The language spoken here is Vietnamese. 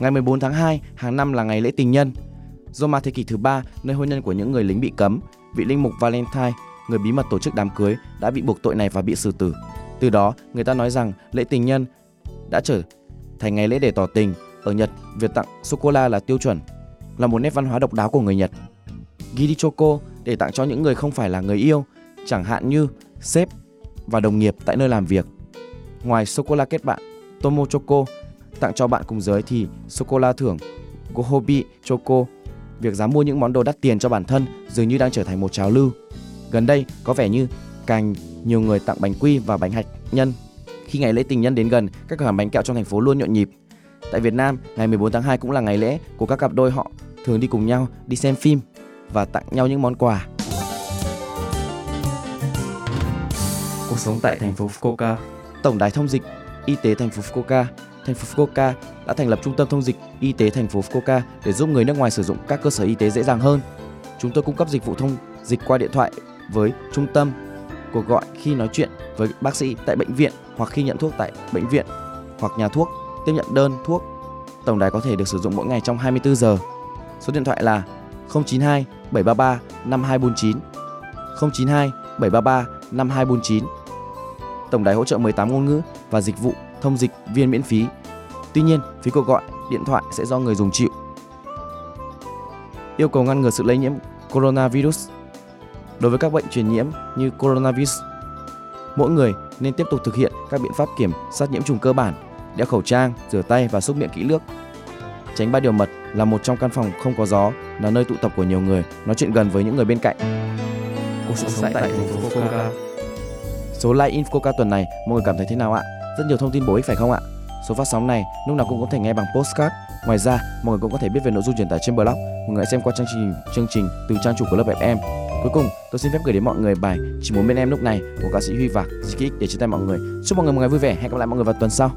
Ngày 14 tháng 2 hàng năm là ngày lễ tình nhân. Roma thế kỷ thứ ba, nơi hôn nhân của những người lính bị cấm, vị linh mục Valentine, người bí mật tổ chức đám cưới, đã bị buộc tội này và bị xử tử. Từ đó, người ta nói rằng lễ tình nhân đã trở thành ngày lễ để tỏ tình. Ở Nhật, việc tặng sô cô la là tiêu chuẩn, là một nét văn hóa độc đáo của người Nhật. Giri choco để tặng cho những người không phải là người yêu, chẳng hạn như sếp và đồng nghiệp tại nơi làm việc. Ngoài sô cô la kết bạn, Tomo Choco tặng cho bạn cùng giới thì sô cô la thưởng Gohobi Choco. Việc dám mua những món đồ đắt tiền cho bản thân dường như đang trở thành một trào lưu. Gần đây có vẻ như càng nhiều người tặng bánh quy và bánh hạnh nhân. Khi ngày lễ tình nhân đến gần, các cửa hàng bánh kẹo trong thành phố luôn nhộn nhịp. Tại Việt Nam, ngày 14 tháng 2 cũng là ngày lễ của các cặp đôi họ thường đi cùng nhau đi xem phim và tặng nhau những món quà. Cuộc sống tại thành phố Fukuoka. Tổng đài thông dịch y tế thành phố Fukuoka, thành phố Fukuoka đã thành lập trung tâm thông dịch y tế thành phố Fukuoka để giúp người nước ngoài sử dụng các cơ sở y tế dễ dàng hơn. Chúng tôi cung cấp dịch vụ thông dịch qua điện thoại với trung tâm, cuộc gọi khi nói chuyện với bác sĩ tại bệnh viện hoặc khi nhận thuốc tại bệnh viện hoặc nhà thuốc, tiếp nhận đơn thuốc. Tổng đài có thể được sử dụng mỗi ngày trong 24 giờ. Số điện thoại là 092 733 5249 092 733 5249 Tổng đài hỗ trợ 18 ngôn ngữ và dịch vụ thông dịch viên miễn phí. Tuy nhiên, phí cuộc gọi điện thoại sẽ do người dùng chịu. Yêu cầu ngăn ngừa sự lây nhiễm coronavirus. Đối với các bệnh truyền nhiễm như coronavirus, mỗi người nên tiếp tục thực hiện các biện pháp kiểm soát nhiễm trùng cơ bản, đeo khẩu trang, rửa tay và xúc miệng kỹ lưỡng. Tránh ba điều mật là một trong căn phòng không có gió, là nơi tụ tập của nhiều người, nói chuyện gần với những người bên cạnh. Cuộc sống tại thành phố Fukuoka. Số like Infoca tuần này mọi người cảm thấy thế nào ạ? Rất nhiều thông tin bổ ích phải không ạ? Số phát sóng này lúc nào cũng có thể nghe bằng postcard. Ngoài ra, mọi người cũng có thể biết về nội dung truyền tải trên blog. Mọi người hãy xem qua chương trình chương trình từ trang chủ của lớp FM. Cuối cùng, tôi xin phép gửi đến mọi người bài Chỉ muốn bên em lúc này của ca sĩ Huy Vạc, để chia tay mọi người. Chúc mọi người một ngày vui vẻ. Hẹn gặp lại mọi người vào tuần sau.